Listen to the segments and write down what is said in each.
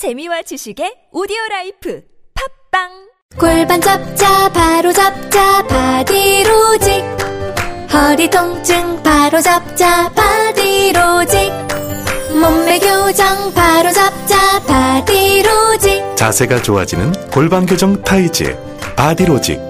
재미와 지식의 오디오 life. 팟빵! 골반 잡자 바로 잡자 바디로직. 허리 통증 바로 잡자 바디로직. 몸매 교정 바로 잡자 바디로직. 자세가 좋아지는 골반 교정 타이즈 바디로직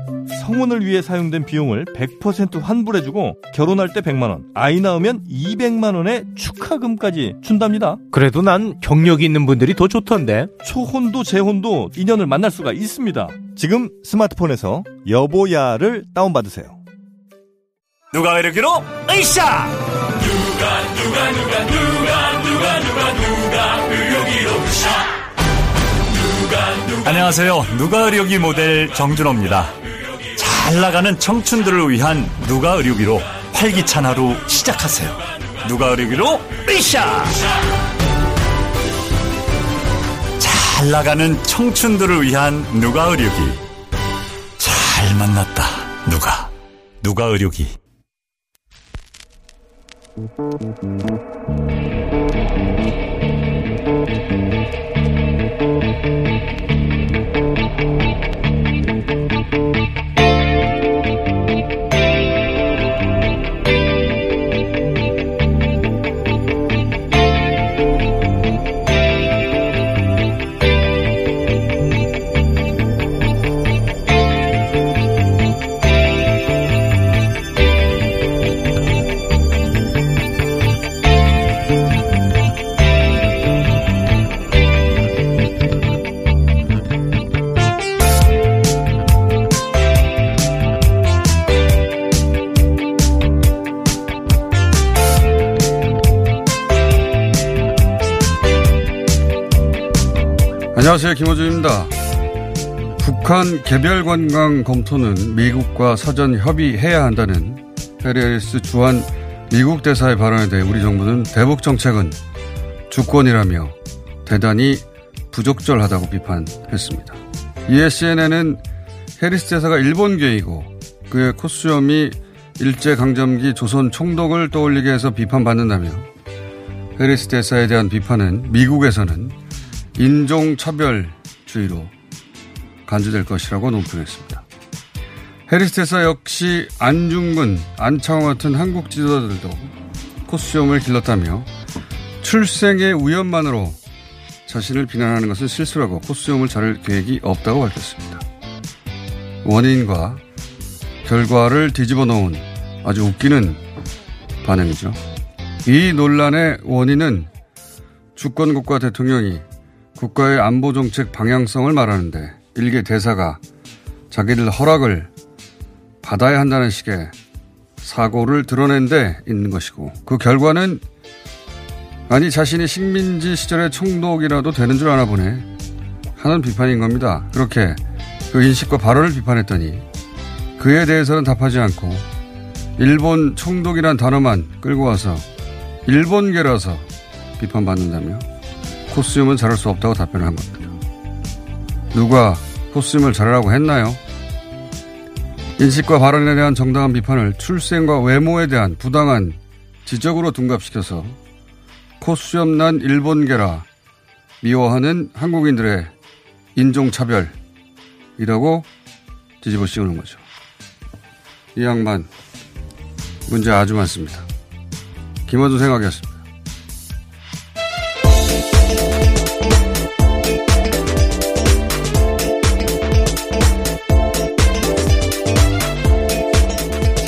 성혼을 위해 사용된 비용을 100% 환불해주고 결혼할 때 100만원, 아이 낳으면 200만원의 축하금까지 준답니다. 그래도 난 경력이 있는 분들이 더 좋던데. 초혼도 재혼도 인연을 만날 수가 있습니다. 지금 스마트폰에서 여보야를 다운받으세요. 누가 이르기로 으쌰 안녕하세요 누가 의료기 모델 정준호입니다 잘 나가는 청춘들을 위한 누가 의료기로 활기찬 하루 시작하세요. 누가 의료기로 으쌰 잘 나가는 청춘들을 위한 누가 의료기. 잘 만났다 누가. 누가 의료기 안녕하세요. 김호준입니다. 북한 개별 관광 검토는 미국과 사전 협의해야 한다는 페리스 주한 미국 대사의 발언에 대해 우리 정부는 대북 정책은 주권이라며 대단히 부적절하다고 비판했습니다. 이에 CNN은 해리스 대사가 일본계이고 그의 코수염이 일제강점기 조선 총독을 떠올리게 해서 비판받는다며 해리스 대사에 대한 비판은 미국에서는 인종차별주의로 간주될 것이라고 논평했습니다. 해리스 대사 역시 안중근, 안창호 같은 한국 지도자들도 코수염을 길렀다며 출생의 우연만으로 자신을 비난하는 것은 실수라고 코수염을 자를 계획이 없다고 밝혔습니다. 원인과 결과를 뒤집어 놓은 아주 웃기는 반응이죠. 이 논란의 원인은 주권국가 대통령이 국가의 안보 정책 방향성을 말하는데 일개 대사가 자기들 허락을 받아야 한다는 식의 사고를 드러낸 데 있는 것이고 그 결과는 아니 자신이 식민지 시절의 총독이라도 되는 줄 아나 보네 하는 비판인 겁니다. 그렇게 그 인식과 발언을 비판했더니 그에 대해서는 답하지 않고 일본 총독이란 단어만 끌고 와서 일본계라서 비판받는다며 코스튬은 잘할 수 없다고 답변을 한 겁니다. 누가 코스튬을 잘하라고 했나요? 인식과 발언에 대한 정당한 비판을 출생과 외모에 대한 부당한 지적으로 둔갑시켜서 코수염난 일본계라 미워하는 한국인들의 인종차별이라고 뒤집어 씌우는 거죠. 이 양반 문제 아주 많습니다. 김어준 생각이었습니다.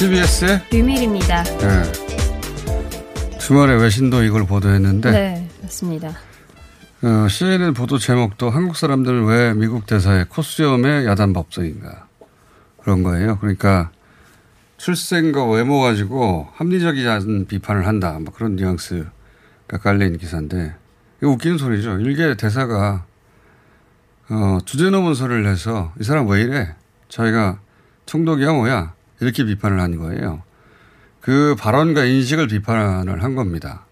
TBS의 비밀입니다. 네. 주말에 외신도 이걸 보도했는데 네, 맞습니다. 어, CNN 보도 제목도 한국 사람들은 왜 미국 대사의 코수염의 야단 법석인가 그런 거예요. 그러니까 출생과 외모 가지고 합리적이지 않은 비판을 한다. 뭐 그런 뉘앙스가 깔린 기사인데 이거 웃기는 소리죠. 일개 대사가 어, 주제 넘은 소리를 해서 이 사람 왜 이래? 자기가 총독이야 뭐야? 이렇게 비판을 한 거예요. 그 발언과 인식을 비판을 한 겁니다.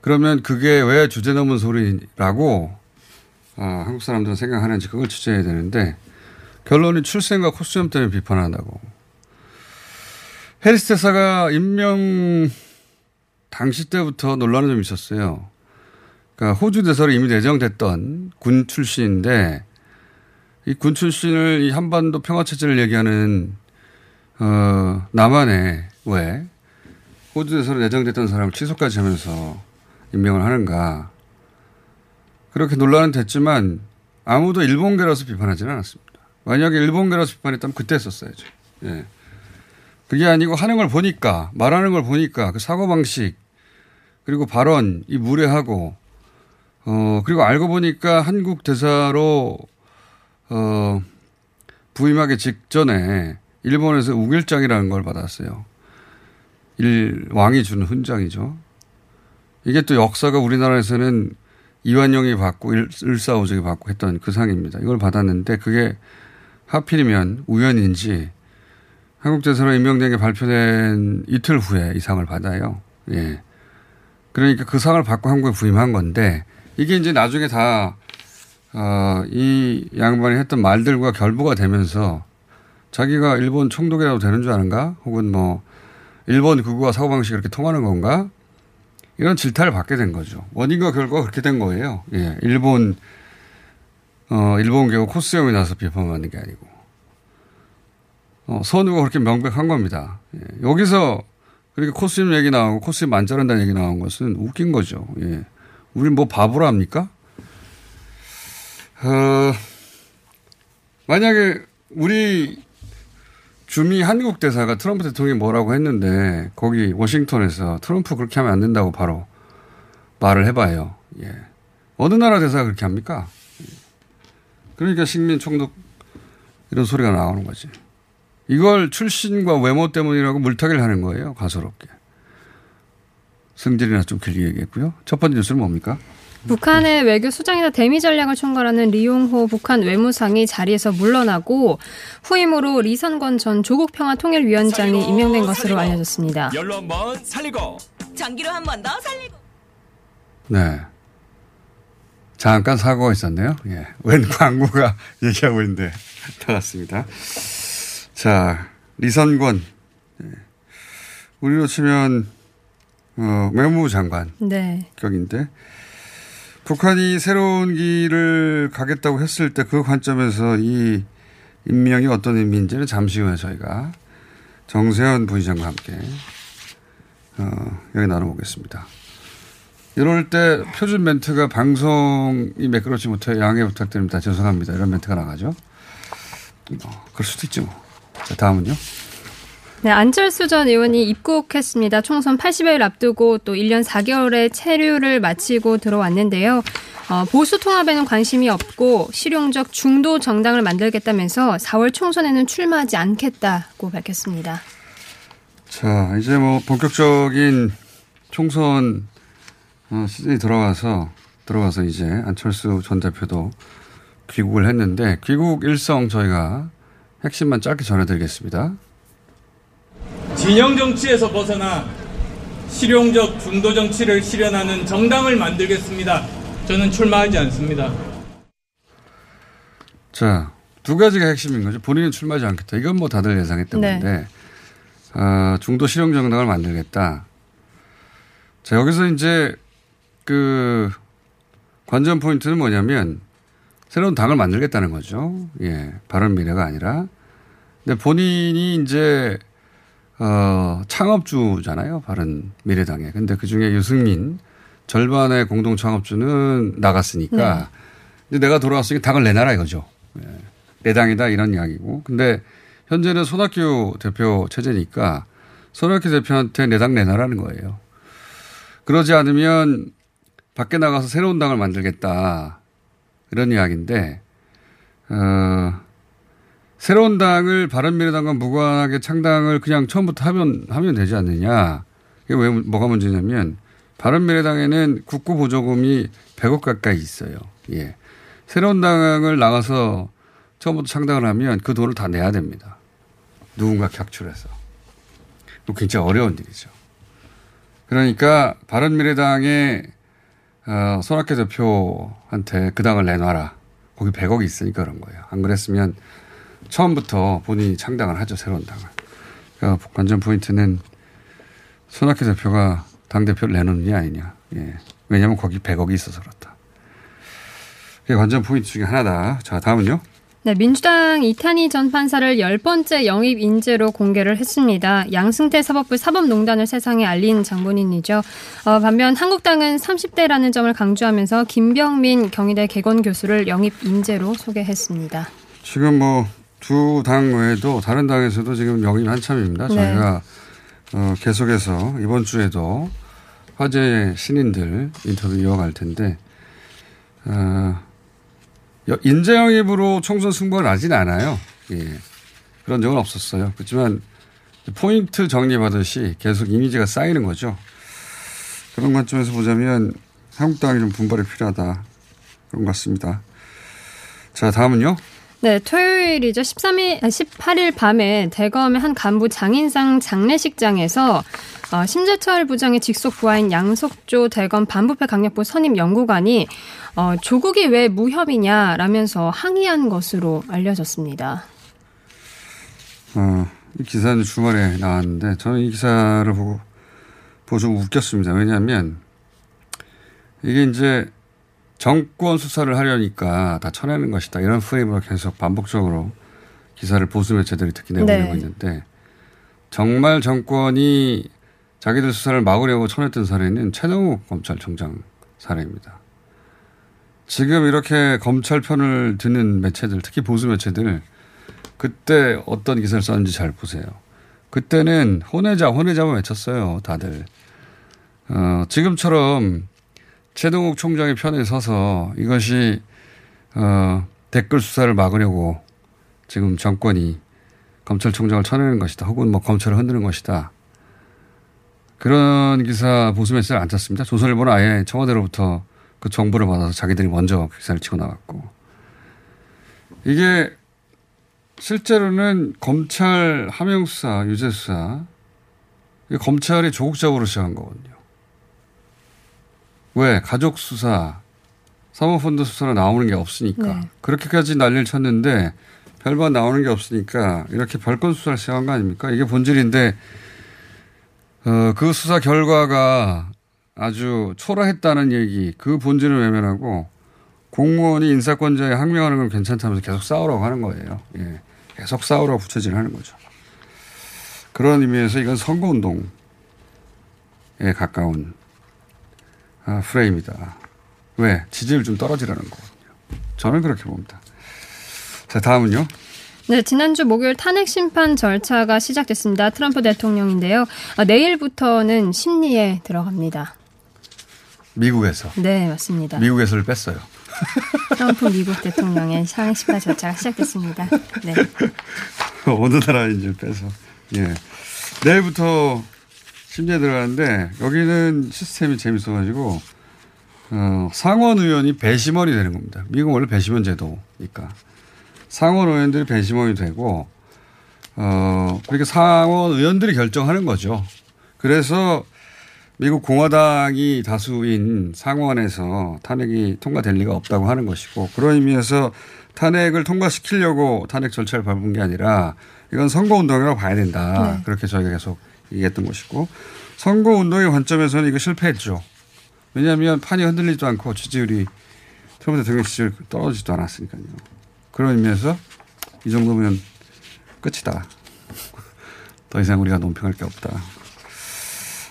그러면 그게 왜 주제 넘은 소리라고 어, 한국 사람들은 생각하는지 그걸 취재해야 되는데 결론이 출생과 코스튬 때문에 비판한다고. 해리스 대사가 임명 당시 때부터 논란이 좀 있었어요. 그러니까 호주 대사로 이미 내정됐던 군 출신인데 이 군 출신을 이 한반도 평화 체제를 얘기하는 어 남한에 왜 호주 대사로 내정됐던 사람을 취소까지 하면서 임명을 하는가 그렇게 논란은 됐지만 아무도 일본계라서 비판하지는 않았습니다. 만약에 일본계라서 비판했다면 그때 했었어야죠. 예. 그게 아니고 하는 걸 보니까 말하는 걸 보니까 그 사고 방식 그리고 발언 이 무례하고 어 그리고 알고 보니까 한국 대사로 어 부임하기 직전에 일본에서 우길장이라는 걸 받았어요. 일 왕이 주는 훈장이죠. 이게 또 역사가 우리나라에서는 이완용이 받고 일사오적이 받고 했던 그 상입니다. 이걸 받았는데 그게 하필이면 우연인지 한국 대사로 임명된 게 발표된 이틀 후에 이 상을 받아요. 예. 그러니까 그 상을 받고 한국에 부임한 건데 이게 이제 나중에 다, 어, 이 양반이 했던 말들과 결부가 되면서 자기가 일본 총독이라도 되는 줄 아는가? 혹은 뭐, 일본 극우와 사고방식이 그렇게 통하는 건가? 이런 질타를 받게 된 거죠. 원인과 결과가 그렇게 된 거예요. 예. 일본, 어, 일본 경우 코스염이 나서 비판받는 게 아니고. 어, 선우가 그렇게 명백한 겁니다. 예. 여기서 그렇게 코스염 얘기 나오고 코스염 안 자른다는 얘기 나온 것은 웃긴 거죠. 예. 우리 뭐 바보라 합니까? 어, 만약에 우리 주미 한국 대사가 트럼프 대통령이 뭐라고 했는데 거기 워싱턴에서 트럼프 그렇게 하면 안 된다고 바로 말을 해봐요. 예. 어느 나라 대사가 그렇게 합니까? 예. 그러니까 식민 총독 이런 소리가 나오는 거지. 이걸 출신과 외모 때문이라고 물타기를 하는 거예요. 가소롭게. 승질이나 좀 길게 얘기했고요. 첫 번째 뉴스는 뭡니까? 북한의 외교 수장이나 대미 전략을 총괄하는 리용호 북한 외무상이 자리에서 물러나고 후임으로 리선권 전 조국 평화통일위원장이 임명된 것으로 알려졌습니다. 열로 한번 살리고 전기로 한번 더 살리고. 네. 잠깐 사고가 있었네요. 예. 웬 광고가 얘기하고 있는데 나갔습니다. 자, 리선권. 예. 우리로 치면, 어, 외무부 장관. 네. 격인데. 북한이 새로운 길을 가겠다고 했을 때 그 관점에서 이 임명이 어떤 의미인지는 잠시 후에 저희가 정세현 부의장과 함께, 어, 여기 나눠보겠습니다. 이럴 때 표준 멘트가 방송이 매끄럽지 못해 양해 부탁드립니다. 죄송합니다. 이런 멘트가 나가죠. 어, 그럴 수도 있죠. 뭐. 자, 다음은요. 네, 안철수 전 의원이 입국했습니다. 총선 80일 앞두고 또 1년 4개월의 체류를 마치고 들어왔는데요. 어, 보수 통합에는 관심이 없고 실용적 중도 정당을 만들겠다면서 4월 총선에는 출마하지 않겠다고 밝혔습니다. 자, 이제 뭐 본격적인 총선 어, 시즌이 들어와서 들어와서 이제 안철수 전 대표도 귀국을 했는데 귀국 일성 저희가 핵심만 짧게 전해드리겠습니다. 진영 정치에서 벗어나 실용적 중도 정치를 실현하는 정당을 만들겠습니다. 저는 출마하지 않습니다. 자, 두 가지가 핵심인 거죠. 본인은 출마하지 않겠다. 이건 뭐 다들 예상했던 네. 건데, 어, 중도 실용 정당을 만들겠다. 자, 여기서 이제 그 관전 포인트는 뭐냐면 새로운 당을 만들겠다는 거죠. 예, 바른 미래가 아니라. 근데 본인이 이제 어, 창업주잖아요. 바른 미래당에. 근데 그 중에 유승민 절반의 공동 창업주는 나갔으니까 네. 이제 내가 돌아왔으니까 당을 내놔라 이거죠. 예. 내 당이다 이런 이야기고. 근데 현재는 손학규 대표 체제니까 손학규 대표한테 내 당 내놔라는 거예요. 그러지 않으면 밖에 나가서 새로운 당을 만들겠다. 이런 이야기인데, 어, 새로운 당을 바른미래당과 무관하게 창당을 그냥 처음부터 하면 하면 되지 않느냐. 이게 왜 뭐가 문제냐면 바른미래당에는 국고 보조금이 100억 가까이 있어요. 예. 새로운 당을 나가서 처음부터 창당을 하면 그 돈을 다 내야 됩니다. 누군가 격출해서. 또 굉장히 어려운 일이죠. 그러니까 바른미래당의 어, 손학규 대표한테 그 당을 내놔라. 거기 100억이 있으니까 그런 거예요. 안 그랬으면 처음부터 본인이 창당을 하죠. 새로운 당을. 그러니까 관전 포인트는 손학규 대표가 당 대표를 내놓느냐 아니냐. 예. 왜냐하면 거기 100억이 있어서 그렇다. 그게 관전 포인트 중에 하나다. 자, 다음은요. 네, 민주당 이탄희 전 판사를 열 번째 영입 인재로 공개를 했습니다. 양승태 사법부 사법농단을 세상에 알린 장본인이죠. 어, 반면 한국당은 30대라는 점을 강조하면서 김병민 경희대 개건 교수를 영입 인재로 소개했습니다. 지금 뭐 두 당 외에도 다른 당에서도 지금 영입 한참입니다. 네. 저희가 어, 계속해서 이번 주에도 화제 신인들 인터뷰 이어갈 텐데 어, 여- 인재 영입으로 총선 승부가 나진 않아요. 예. 그런 적은 없었어요. 그렇지만 포인트 정리받듯이 계속 이미지가 쌓이는 거죠. 그런 관점에서 보자면 한국당이 좀 분발이 필요하다. 그런 것 같습니다. 자, 다음은요. 네, 토요일이죠. 13일, 18일 밤에 대검의 한 간부 장인상 장례식장에서 어, 심재철 부장의 직속 부하인 양석조 대검 반부패 강력부 선임 연구관이 어, 조국이 왜 무협이냐라면서 항의한 것으로 알려졌습니다. 어, 이 기사는 주말에 나왔는데 저는 이 기사를 보고 보고 좀 웃겼습니다. 왜냐하면 이게 이제 정권 수사를 하려니까 다 쳐내는 것이다. 이런 프레임으로 계속 반복적으로 기사를 보수 매체들이 특히 내보내고 네. 있는데 정말 정권이 자기들 수사를 막으려고 쳐냈던 사례는 최동욱 검찰총장 사례입니다. 지금 이렇게 검찰 편을 드는 매체들, 특히 보수 매체들 그때 어떤 기사를 썼는지 잘 보세요. 그때는 혼외자, 혼외자만 외쳤어요, 다들. 어, 지금처럼 최동욱 총장의 편에 서서 이것이, 어, 댓글 수사를 막으려고 지금 정권이 검찰총장을 쳐내는 것이다. 혹은 뭐 검찰을 흔드는 것이다. 그런 기사 보수 매체를 안 쳤습니다. 조선일보는 아예 청와대로부터 그 정보를 받아서 자기들이 먼저 기사를 치고 나갔고. 이게 실제로는 검찰 함영수사, 유죄수사, 이 검찰이 조국적으로 시작한 거거든요. 왜? 가족 수사, 사모펀드 수사로 나오는 게 없으니까. 네. 그렇게까지 난리를 쳤는데 별반 나오는 게 없으니까 이렇게 별건 수사를 시작한 거 아닙니까? 이게 본질인데, 어, 그 수사 결과가 아주 초라했다는 얘기, 그 본질을 외면하고 공무원이 인사권자에 항명하는 건 괜찮다면서 계속 싸우라고 하는 거예요. 예. 계속 싸우라고 부처질 하는 거죠. 그런 의미에서 이건 선거운동에 가까운 아, 프레임이다. 왜? 지지율 좀 떨어지라는 거거든요. 저는 그렇게 봅니다. 자, 다음은요. 네, 지난주 목요일 탄핵 심판 절차가 시작됐습니다. 트럼프 대통령인데요. 어, 내일부터는 심리에 들어갑니다. 미국에서. 네, 맞습니다. 미국에서를 뺐어요. 트럼프 미국 대통령의 탄핵 심판 절차가 시작됐습니다. 네. 어느 나라인지 빼서. 예. 내일부터 심리에 들어가는데 여기는 시스템이 재밌어가지고 어, 상원 의원이 배심원이 되는 겁니다. 미국 원래 배심원 제도니까 상원 의원들이 배심원이 되고 어, 그렇게 상원 의원들이 결정하는 거죠. 그래서 미국 공화당이 다수인 상원에서 탄핵이 통과될 리가 없다고 하는 것이고 그런 의미에서 탄핵을 통과시키려고 탄핵 절차를 밟은 게 아니라 이건 선거운동이라고 봐야 된다. 네. 그렇게 저희가 계속 얘기했던 것이고 선거 운동의 관점에서는 이거 실패했죠. 왜냐하면 판이 흔들리지도 않고 지지율이 트럼프 대통령 지지율 떨어지지도 않았으니까요. 그런 의미에서 이 정도면 끝이다. 더 이상 우리가 논평할 게 없다.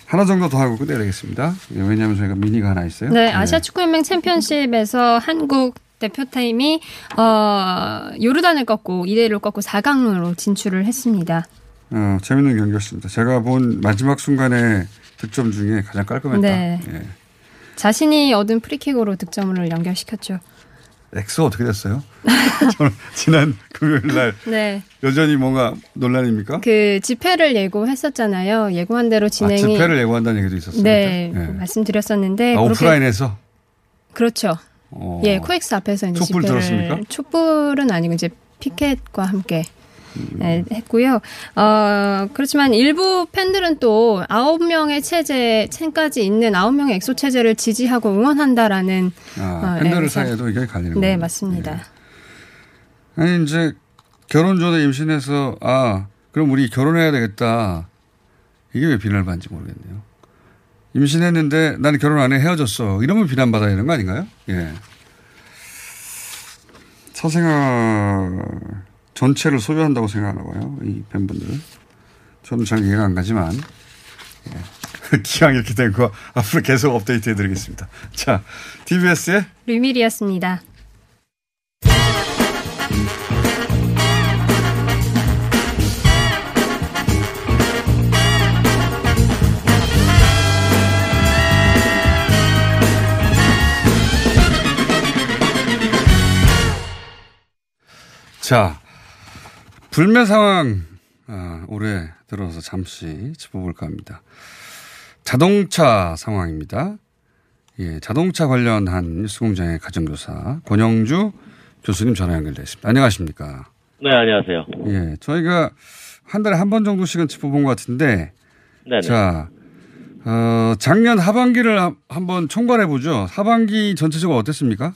하나 정도 더 하고 끝내야 되겠습니다. 예, 왜냐하면 저희가 미니가 하나 있어요. 네, 아시아 축구연맹 챔피언십에서 한국 대표팀이 어, 요르단을 꺾고 2대 1로 꺾고 4강으로 진출을 했습니다. 어, 재밌는 경기였습니다. 제가 본 마지막 순간의 득점 중에 가장 깔끔했다. 네. 예. 자신이 얻은 프리킥으로 득점을 연결시켰죠. 엑소 어떻게 됐어요? 저는 지난 금요일 날 네. 여전히 뭔가 논란입니까? 그 집회를 예고했었잖아요. 예고한 대로 아, 진행이 집회를 예고한다는 얘기도 있었습니다. 네, 예. 말씀드렸었는데 아, 오프라인에서 그렇죠. 어. 예, 코엑스 앞에서 이제 촛불 집회를 들었습니까? 촛불은 아니고 이제 피켓과 함께 음. 예, 했고요. 어, 그렇지만 일부 팬들은 또 아홉 명의 체제, 첸까지 있는 아홉 명의 엑소 체제를 지지하고 응원한다라는 아, 어, 팬들 예, 사이에도 의견이 갈리는 네, 거예요. 맞습니다. 아니 이제 결혼 전에 임신해서 아 그럼 우리 결혼해야 되겠다 이게 왜 비난받는지 모르겠네요. 임신했는데 나는 결혼 안 해 헤어졌어 이러면 비난받아야 되는 거 아닌가요? 예. 사생활 전체를 소유한다고 생각하나 봐요 이 팬분들. 저는 잘 이해가 안 가지만 예. 기왕 이렇게 된 거 앞으로 계속 업데이트 해드리겠습니다. 자 TBS의 류밀이었습니다. 자, 불매 상황 아, 올해 들어서 잠시 짚어볼까 합니다. 자동차 상황입니다. 예, 자동차 관련한 뉴스공장의 가정교사 권영주 교수님 전화 연결돼 있습니다. 안녕하십니까? 네, 안녕하세요. 예, 저희가 한 달에 한 번 정도씩은 짚어본 것 같은데, 네네. 자, 어, 작년 하반기를 한- 한번 총괄해 보죠. 하반기 전체적으로 어땠습니까?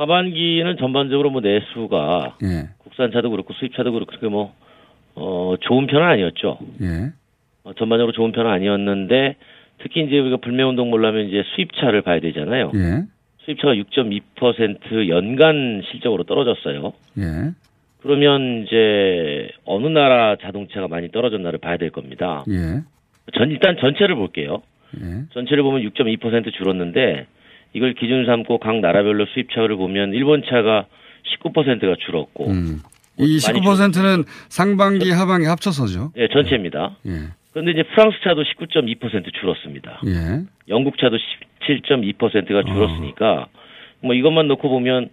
하반기는 전반적으로 뭐 내수가 예, 국산차도 그렇고 수입차도 그렇고 그렇게 뭐 어, 좋은 편은 아니었죠. 예, 어, 전반적으로 좋은 편은 아니었는데 특히 이제 우리가 불매운동 보려면 이제 수입차를 봐야 되잖아요. 예, 수입차가 6.2% 연간 실적으로 떨어졌어요. 예, 그러면 이제 어느 나라 자동차가 많이 떨어졌나를 봐야 될 겁니다. 예, 전 일단 전체를 볼게요. 예, 전체를 보면 6.2% 줄었는데 이걸 기준 삼고 각 나라별로 수입차를 보면 일본 차가 19%가 줄었고 음. 이 많이 19%는 상반기, 하반기 합쳐서죠. 예, 전체입니다. 예, 그런데 이제 프랑스 차도 19.2% 줄었습니다. 예, 영국 차도 17.2%가 줄었으니까 뭐 이것만 놓고 보면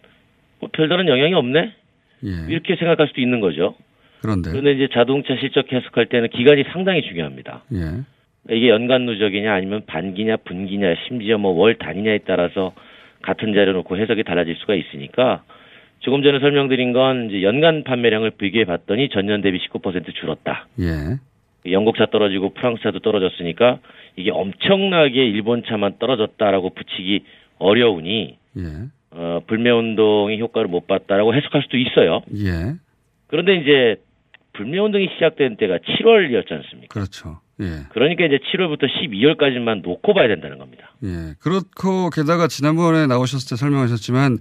뭐 별다른 영향이 없네 예. 이렇게 생각할 수도 있는 거죠. 그런데, 그런데 이제 자동차 실적 해석할 때는 기간이 상당히 중요합니다. 예, 이게 연간 누적이냐 아니면 반기냐 분기냐 심지어 뭐 월 단위냐에 따라서 같은 자료 놓고 해석이 달라질 수가 있으니까 조금 전에 설명드린 건 이제 연간 판매량을 비교해 봤더니 전년 대비 19% 줄었다. 예, 영국 차 떨어지고 프랑스 차도 떨어졌으니까 이게 엄청나게 일본 차만 떨어졌다라고 붙이기 어려우니 예, 어, 불매 운동이 효과를 못 봤다라고 해석할 수도 있어요. 예, 그런데 이제 불매 운동이 시작된 때가 7월이었지 않습니까? 그렇죠. 예, 그러니까 이제 7월부터 12월까지만 놓고 봐야 된다는 겁니다. 예. 그렇고, 게다가 지난번에 나오셨을 때 설명하셨지만,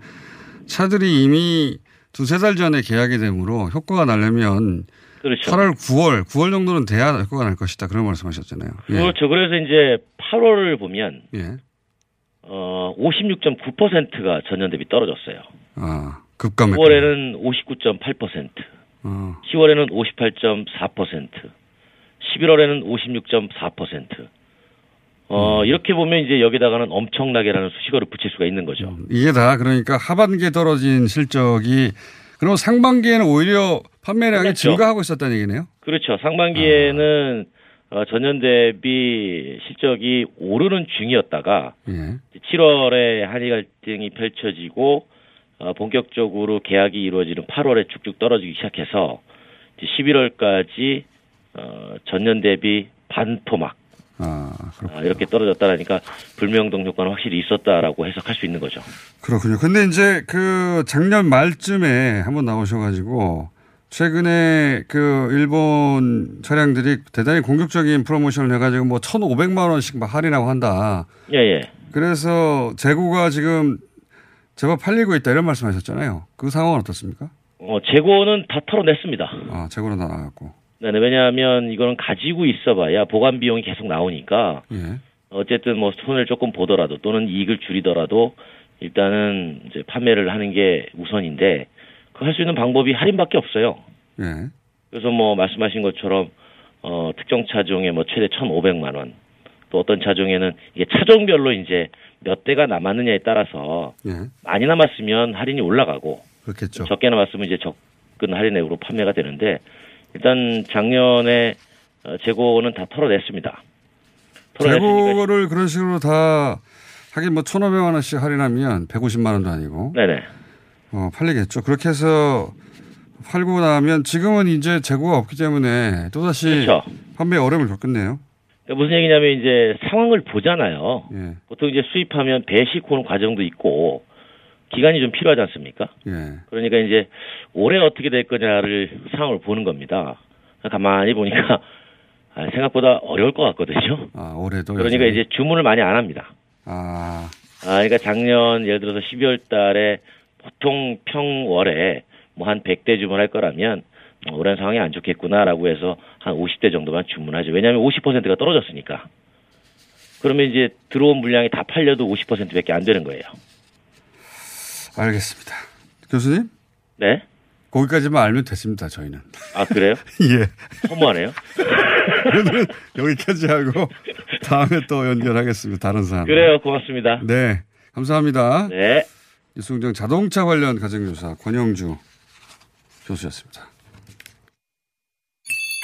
차들이 이미 두세 달 전에 계약이 되므로 효과가 나려면 그렇죠. 8월, 9월, 9월 정도는 돼야 효과가 날 것이다. 그런 말씀하셨잖아요. 예, 그렇죠. 그래서 이제 8월을 보면 예. 어 56.9%가 전년 대비 떨어졌어요. 아, 급감했 9월에는 59.8%, 어, 10월에는 58.4%, 11월에는 56.4%. 어, 음. 이렇게 보면 이제 여기다가는 엄청나게라는 수식어를 붙일 수가 있는 거죠. 이게 다 그러니까 하반기에 떨어진 실적이 그럼 상반기에는 오히려 판매량이 그렇죠. 증가하고 있었다는 얘기네요. 그렇죠. 상반기에는 어, 전년 대비 실적이 오르는 중이었다가 예. 7월에 한일 갈등이 펼쳐지고 어, 본격적으로 계약이 이루어지는 8월에 쭉쭉 떨어지기 시작해서 이제 11월까지 어, 전년 대비 반 토막 아, 아, 이렇게 떨어졌다라니까 불매운동 효과는 확실히 있었다라고 해석할 수 있는 거죠. 그렇군요. 근데 이제 그 작년 말쯤에 한번 나오셔가지고 최근에 그 일본 차량들이 대단히 공격적인 프로모션을 해가지고 뭐 1,500만 원씩 막 할인하고 한다. 예, 예. 그래서 재고가 지금 제법 팔리고 있다 이런 말씀하셨잖아요. 그 상황은 어떻습니까? 어, 재고는 다 털어냈습니다. 아, 재고는 다 나갔고. 네, 왜냐하면 이거는 가지고 있어봐야 보관 비용이 계속 나오니까 예. 어쨌든 뭐 손을 조금 보더라도 또는 이익을 줄이더라도 일단은 이제 판매를 하는 게 우선인데 그 할 수 있는 방법이 할인밖에 없어요. 예. 그래서 뭐 말씀하신 것처럼 어 특정 차종에 뭐 최대 1,500만 원. 또 어떤 차종에는 이게 차종별로 이제 몇 대가 남았느냐에 따라서 예. 많이 남았으면 할인이 올라가고 그렇겠죠. 적게 남았으면 이제 접근 할인액으로 판매가 되는데 일단 작년에 어, 재고는 다 털어냈습니다. 털어냈으니까 재고를 그런 식으로 다 하긴 뭐 1,500만 원씩 할인하면 150만 원도 아니고 네네. 어, 팔리겠죠. 그렇게 해서 팔고 나면 지금은 이제 재고가 없기 때문에 또다시 그렇죠. 판매 어려움을 겪겠네요. 그러니까 무슨 얘기냐면 이제 상황을 보잖아요. 예. 보통 이제 수입하면 배식 오는 과정도 있고 기간이 좀 필요하지 않습니까? 예. 그러니까 이제 올해 어떻게 될 거냐를 상황을 보는 겁니다. 가만히 보니까 아, 생각보다 어려울 것 같거든요. 아, 올해도 그러니까 여전히. 이제 주문을 많이 안 합니다. 아, 아, 그러니까 작년 예를 들어서 12월 달에 보통 평월에 뭐 한 100대 주문할 거라면 어, 올해는 상황이 안 좋겠구나라고 해서 한 50대 정도만 주문하죠. 왜냐하면 50%가 떨어졌으니까. 그러면 이제 들어온 물량이 다 팔려도 50%밖에 안 되는 거예요. 알겠습니다. 교수님? 네? 거기까지만 알면 됐습니다, 저희는. 아, 그래요? 예. 허무하네요. 오늘은 여기까지 하고 다음에 또 연결하겠습니다. 다른 사람. 그래요. 고맙습니다. 네. 감사합니다. 네. 이승정 자동차 관련 가정교사 권영주 교수였습니다.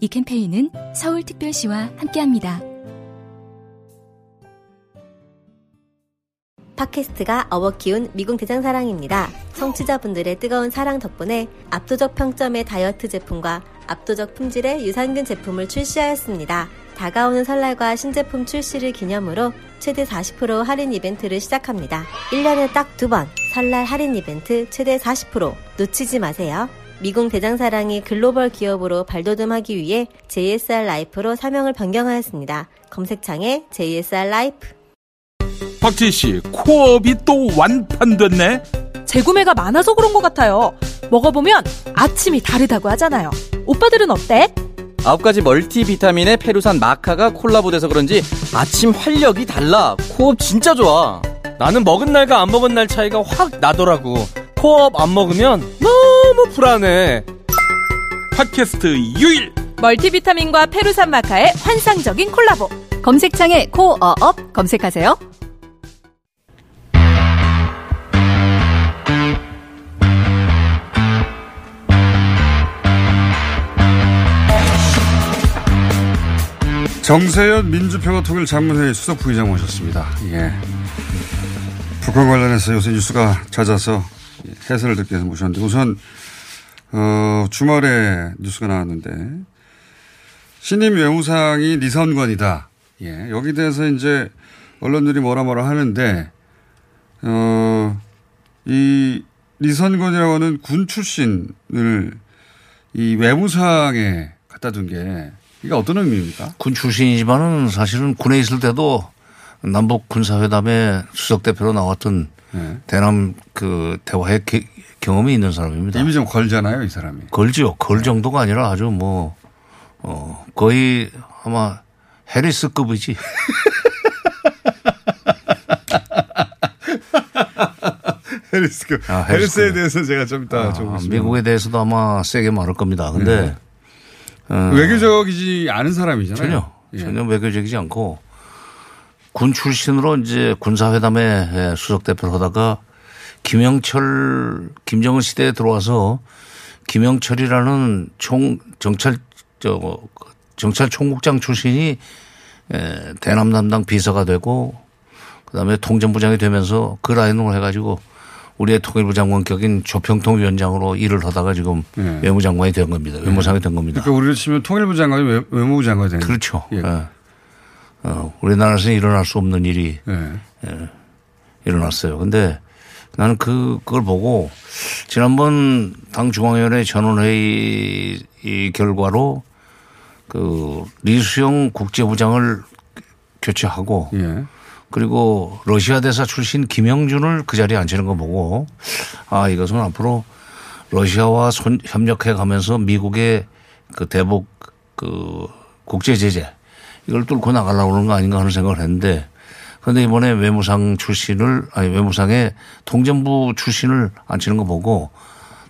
이 캠페인은 서울특별시와 함께합니다. 팟캐스트가 어워 키운 미궁 대장사랑입니다. 청취자분들의 뜨거운 사랑 덕분에 압도적 평점의 다이어트 제품과 압도적 품질의 유산균 제품을 출시하였습니다. 다가오는 설날과 신제품 출시를 기념으로 최대 40% 할인 이벤트를 시작합니다. 1년에 딱 두 번 설날 할인 이벤트 최대 40% 놓치지 마세요. 미궁 대장사랑이 글로벌 기업으로 발돋움하기 위해 JSR 라이프로 사명을 변경하였습니다. 검색창에 JSR 라이프 박진 씨, 코업이 또 완판됐네. 재구매가 많아서 그런 것 같아요. 먹어보면 아침이 다르다고 하잖아요. 오빠들은 어때? 아홉 가지 멀티비타민의 페루산 마카가 콜라보돼서 그런지 아침 활력이 달라. 코업 진짜 좋아. 나는 먹은 날과 안 먹은 날 차이가 확 나더라고. 코업 안 먹으면 너무 불안해. 팟캐스트 유일 멀티비타민과 페루산 마카의 환상적인 콜라보. 검색창에 코어업 검색하세요. 정세현 민주평화통일 자문회의 수석 부의장 모셨습니다. 예. 북한 관련해서 요새 뉴스가 잦아서 해설을 듣기 위해서 모셨는데 우선 어, 주말에 뉴스가 나왔는데 신임 외무상이 리선관이다. 예. 여기 대해서 이제 언론들이 뭐라 뭐라 하는데 어, 이 리선관이라고 하는 군 출신을 이 외무상에 갖다 둔 게 이게 어떤 의미입니까? 군 출신이지만은 사실은 군에 있을 때도 남북 군사회담에 수석 대표로 나왔던 네. 대남 그 대화의 게, 경험이 있는 사람입니다. 이미 좀 걸잖아요, 이 사람이. 걸죠. 걸 정도가 아니라 아주 뭐, 어, 거의 아마 해리스급이지. 해리스급. 아, 해리스에 대해서 제가 좀 이따 아, 좀 미국에 대해서도 아마 세게 말할 겁니다. 근데 네. 어, 외교적이지 않은 사람이잖아요. 전혀 예. 전혀 외교적이지 않고 군 출신으로 이제 군사회담에 수석 대표를 하다가 김영철 김정은 시대에 들어와서 김영철이라는 총 정찰 저 정찰 총국장 출신이 예, 대남 담당 비서가 되고 그다음에 통전부장이 되면서 그 라인으로 해가지고 우리의 통일부 장관격인 조평통 위원장으로 일을 하다가 지금 네. 외무장관이 된 겁니다. 외무상이 된 겁니다. 그러니까 우리로 치면 통일부 장관이 외, 외무부 장관이 되는 그렇죠. 예. 어, 우리나라에서는 일어날 수 없는 일이 네. 예, 일어났어요. 근데 나는 그, 그걸 보고 지난번 당 중앙위원회 전원회의 이 결과로 그 리수영 국제부장을 교체하고 예. 그리고 러시아 대사 출신 김영준을 그 자리에 앉히는 거 보고 아 이것은 앞으로 러시아와 손, 협력해 가면서 미국의 그 대북 그 국제 제재 이걸 뚫고 나가려고 하는 거 아닌가 하는 생각을 했는데 그런데 이번에 외무상 출신을 아니 외무상에 통전부 출신을 앉히는 거 보고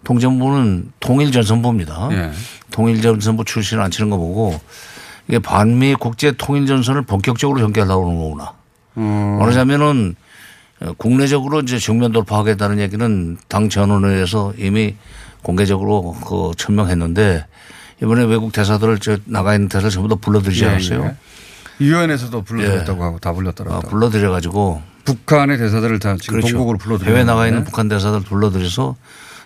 통전부는 통일 전선부입니다. 예. 통일 전선부 출신을 앉히는 거 보고 이게 반미 국제 통일 전선을 본격적으로 전개하려고 하는 거구나. 어. 말하자면은 국내적으로 이제 정면 돌파하겠다는 얘기는 당 전원회에서 이미 공개적으로 그 천명했는데 이번에 외국 대사들을 저 나가 있는 대사를 전부 다 불러들이지 예, 않았어요. 예. 유엔에서도 불러들였다고 하고 다 불렀더라고요. 아, 불러들여 가지고 북한의 대사들을 다 지금 그렇죠. 동국으로 불러들여. 해외 나가 있는 북한 대사들 불러들여서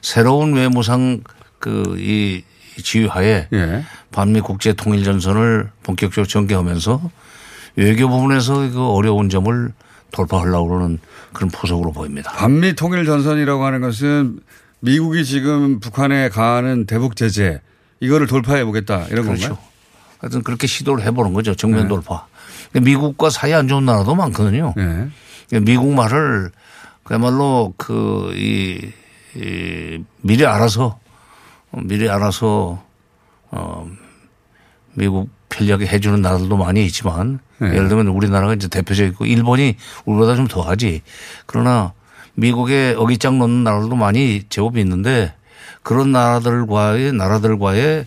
새로운 외무상 그 이 지휘하에 예. 반미 국제 통일 전선을 본격적으로 전개하면서 외교 부분에서 그 어려운 점을 돌파하려고 그러는 그런 포석으로 보입니다. 반미 통일 전선이라고 하는 것은 미국이 지금 북한에 가하는 대북 제재 이거를 돌파해 보겠다 이런 그렇죠. 건가요? 하여튼 그렇게 시도를 해보는 거죠. 정면 네. 돌파. 근데 미국과 사이 안 좋은 나라도 많거든요. 네. 미국 말을 그야말로 그, 이, 이 미리 알아서 어, 미리 알아서 어 미국 편리하게 해주는 나라들도 많이 있지만 네. 예를 들면 우리나라가 이제 대표적이고 일본이 우리보다 좀 더하지 그러나 미국에 어깃장 놓는 나라들도 많이 제법 있는데 그런 나라들과의 나라들과의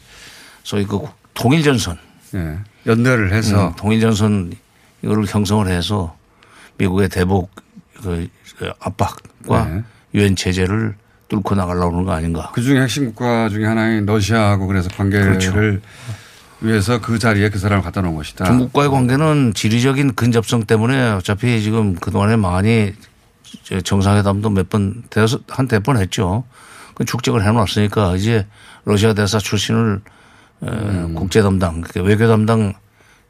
소위 그 통일 전선 예. 연대를 해서 음, 통일 전선 이거를 형성을 해서 미국의 대북 그 압박과 네. 유엔 제재를 뚫고 나가려고 하는 거 아닌가. 그 중에 핵심 국가 중에 하나인 러시아하고 그래서 관계를 그렇죠. 위해서 그 자리에 그 사람을 갖다 놓은 것이다. 중국과의 관계는 지리적인 근접성 때문에 어차피 지금 그동안에 많이 저 정상회담도 몇 번, 한 대 번 했죠. 그 축적을 해놨으니까 이제 러시아 대사 출신을 에, 음. 국제 담당, 그러니까 외교 담당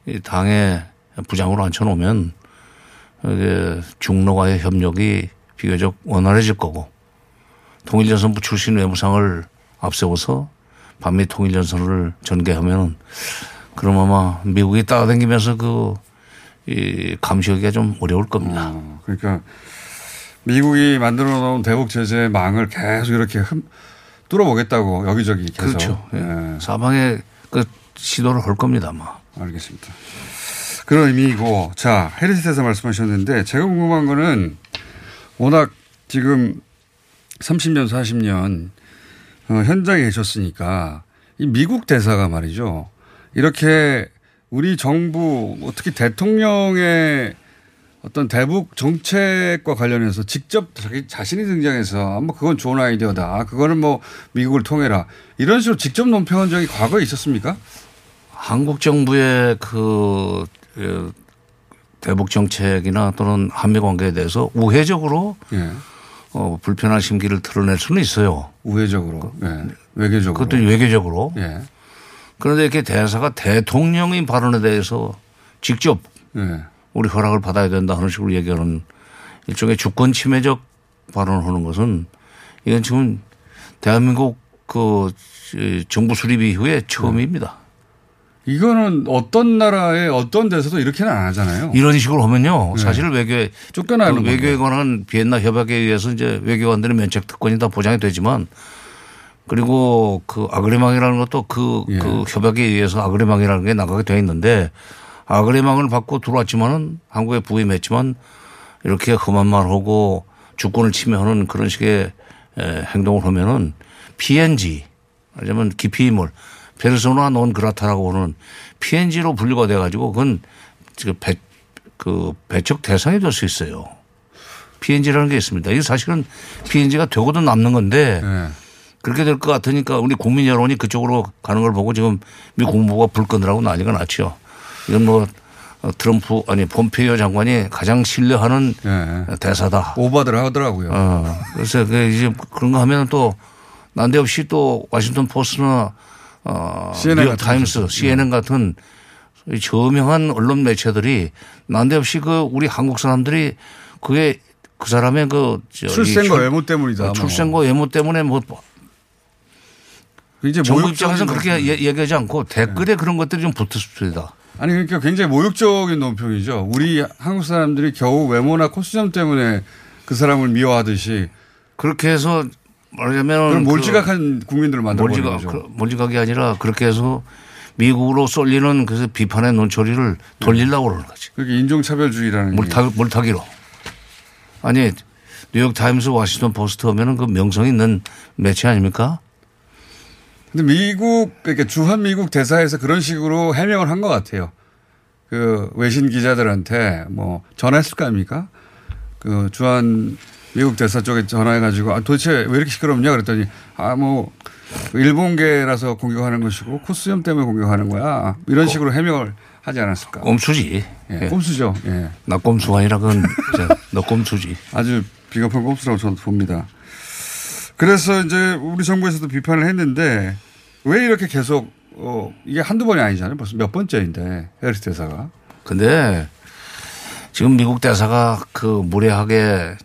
이 당의 부장으로 앉혀놓으면 중로와의 협력이 비교적 원활해질 거고 통일전선부 출신 외무상을 앞세워서 반미 통일전선을 전개하면은 그럼 아마 미국이 따라다니면서 그, 이 감시하기가 좀 어려울 겁니다. 어, 그러니까 미국이 만들어 놓은 대북 제재 망을 계속 이렇게 흠, 뚫어보겠다고 여기저기 계속. 그렇죠. 예. 사방에 그 시도를 할 겁니다 아마. 알겠습니다. 그런 의미이고 자 헤리스에서 말씀하셨는데 제가 궁금한 거는 워낙 지금 30년 40년 어, 현장에 계셨으니까 이 미국 대사가 말이죠 이렇게 우리 정부 뭐 특히 대통령의 어떤 대북 정책과 관련해서 직접 자기 자신이 등장해서 뭐 그건 좋은 아이디어다 그거는 뭐 미국을 통해라 이런 식으로 직접 논평한 적이 과거에 있었습니까? 한국 정부의 그 어, 대북 정책이나 또는 한미 관계에 대해서 우회적으로 예. 어, 불편한 심기를 드러낼 수는 있어요. 우회적으로, 예. 외교적으로. 그것도 외교적으로. 예. 그런데 이렇게 대사가 대통령의 발언에 대해서 직접 예. 우리 허락을 받아야 된다 하는 식으로 얘기하는 일종의 주권 침해적 발언을 하는 것은 이건 지금 대한민국 그 정부 수립 이후에 처음입니다. 이거는 어떤 나라의 어떤 데서도 이렇게는 안 하잖아요. 이런 식으로 하면요. 네. 사실 외교에 쫓겨나는 그 외교에. 관한 비엔나 협약에 의해서 이제 외교관들의 면책 특권이 다 보장이 되지만 그리고 그 아그리망이라는 것도 그, 예. 그 협약에 의해서 아그리망이라는 게 나가게 되어 있는데 아그리망을 받고 들어왔지만은 한국에 부임했지만 이렇게 험한 말 하고 주권을 침해하는 그런 식의 에, 행동을 하면은 PNG 말하자면 기피인물 페르소나 논 그라타라고 하는 PNG로 분류가 돼 가지고 그건 지금 배, 그 배척 대상이 될 수 있어요. PNG라는 게 있습니다. 이게 사실은 PNG가 되고도 남는 건데 네. 그렇게 될 것 같으니까 우리 국민 여론이 그쪽으로 가는 걸 보고 지금 미 국무부가 불 끄느라고 난리가 났죠. 이건 뭐 어, 트럼프 아니 폼페이오 장관이 가장 신뢰하는 대사다. 오바들 하더라고요. 어, 그래서 그 이제 그런 거 하면 또 난데없이 또 워싱턴 포스트나 어, 뉴욕 같은 타임스. CNN 같은 이 저명한 언론 매체들이 난데없이 그 우리 한국 사람들이 그게 그 사람의 그 출생과 출- 외모 때문이다. 어, 뭐. 출생과 외모 때문에 뭐 이제 정부 입장에서는 그렇게. 얘- 얘기하지 않고 댓글에 그런 것들이 좀 붙었습니다. 아니 그러니까 굉장히 모욕적인 논평이죠. 우리 한국 사람들이 겨우 외모나 코스점 때문에 그 사람을 미워하듯이 그렇게 해서 말하자면 그 몰지각한 국민들을 만들어 버리는 몰지각, 거죠. 그 몰지각이 아니라 그렇게 해서 미국으로 쏠리는 그 비판의 논초리를 돌리려고 그러는 거지. 그게 인종차별주의라는 물타, 물타기로. 아니 뉴욕 타임스 워싱턴 포스트 하면은 그 명성 있는 매체 아닙니까? 근데 미국 그러니까 주한 미국 대사에서 그런 식으로 해명을 한 것 같아요. 그 외신 기자들한테 뭐 전화했을 거 아닙니까? 그 주한 미국 대사 쪽에 전화해가지고 아 도대체 왜 이렇게 시끄럽냐 그랬더니 아 뭐 일본계라서 공격하는 것이고 콧수염 때문에 공격하는 거야 이런 식으로 해명을 하지 않았을까? 꼼수지. 예, 꼼수죠. 예. 나 꼼수가 아니라 그건 너 꼼수지. 아주 비겁한 꼼수라고 저는 봅니다. 그래서 이제 우리 정부에서도 비판을 했는데 왜 이렇게 계속 어 이게 한두 번이 아니잖아요. 벌써 몇 번째인데 해리스 대사가. 근데 지금 미국 대사가 그 무례하게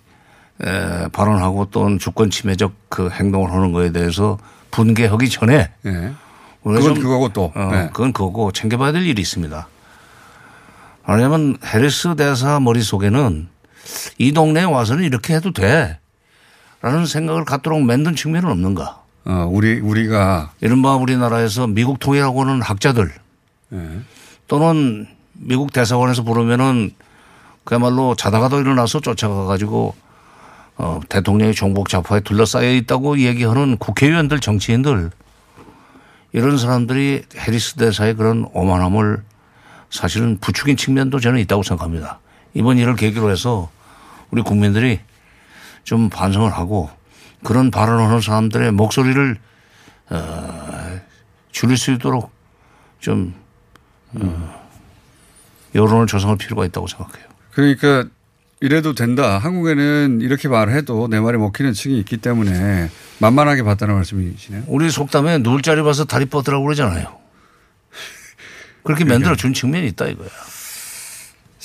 에, 발언하고 또는 주권 침해적 그 행동을 하는 거에 대해서 분개하기 전에 예. 우리가 그건 좀- 그거고 또. 어, 네. 그건 그거고 챙겨봐야 될 일이 있습니다. 왜냐하면 해리스 대사 머릿속에는 이 동네에 와서는 이렇게 해도 돼. 라는 생각을 갖도록 만든 측면은 없는가. 어, 우리, 우리가. 이른바 우리나라에서 미국 통일하고 하는 학자들 예. 또는 미국 대사관에서 부르면은 그야말로 자다가도 일어나서 쫓아가 가지고 어, 대통령의 종북 좌파에 둘러싸여 있다고 얘기하는 국회의원들 정치인들 이런 사람들이 해리스 대사의 그런 오만함을 사실은 부추긴 측면도 저는 있다고 생각합니다. 이번 일을 계기로 해서 우리 국민들이 좀 반성을 하고 그런 발언하는 사람들의 목소리를 어, 줄일 수 있도록 좀 어, 여론을 조성할 필요가 있다고 생각해요. 그러니까 이래도 된다. 한국에는 이렇게 말해도 내 말이 먹히는 층이 있기 때문에 만만하게 봤다는 말씀이시네요. 우리 속담에 누울 자리 봐서 다리 뻗으라고 그러잖아요. 그렇게 만들어 준 측면이 있다 이거야.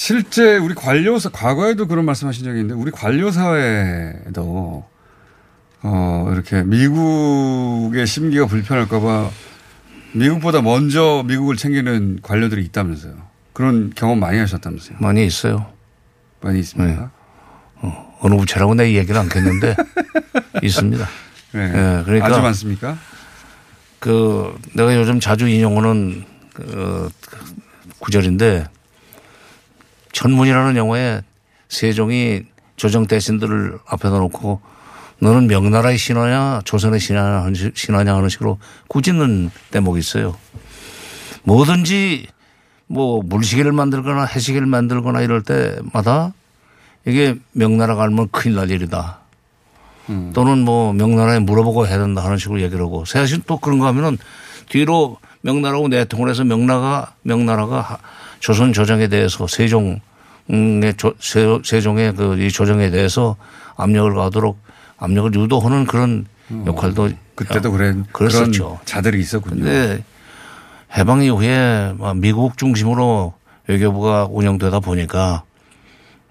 실제 우리 관료사 과거에도 그런 말씀하신 적이 있는데 우리 관료 사회도 어 이렇게 미국의 심기가 불편할까봐 미국보다 먼저 미국을 챙기는 관료들이 있다면서요. 그런 경험 많이 하셨다면서요. 많이 있어요. 많이 있습니까? 어, 어느 부처라고 내 얘기는 않겠는데 있습니다. 네. 예, 그러니까 아주 많습니까? 그 내가 요즘 자주 인용하는 그 구절인데 천문이라는 영화에 세종이 조정 대신들을 앞에다 놓고 너는 명나라의 신하냐 조선의 신하냐 하는 식- 식으로 꾸짖는 대목이 있어요. 뭐든지 뭐 물시계를 만들거나 해시계를 만들거나 이럴 때마다 이게 명나라가 알면 큰일 날 일이다. 또는 뭐 명나라에 물어보고 해야 된다 하는 식으로 얘기를 하고 사실 또 그런 거 하면은 뒤로 명나라하고 내통을 해서 명나라가 명나라가 하- 조선 조정에 대해서 세종의 조, 세- 세종의 그 이 조정에 대해서 압력을 가도록 압력을 유도하는 그런 역할도 어, 그때도 그래 그랬었죠. 자들이 있었군요. 근데 해방 이후에 막 미국 중심으로 외교부가 운영되다 보니까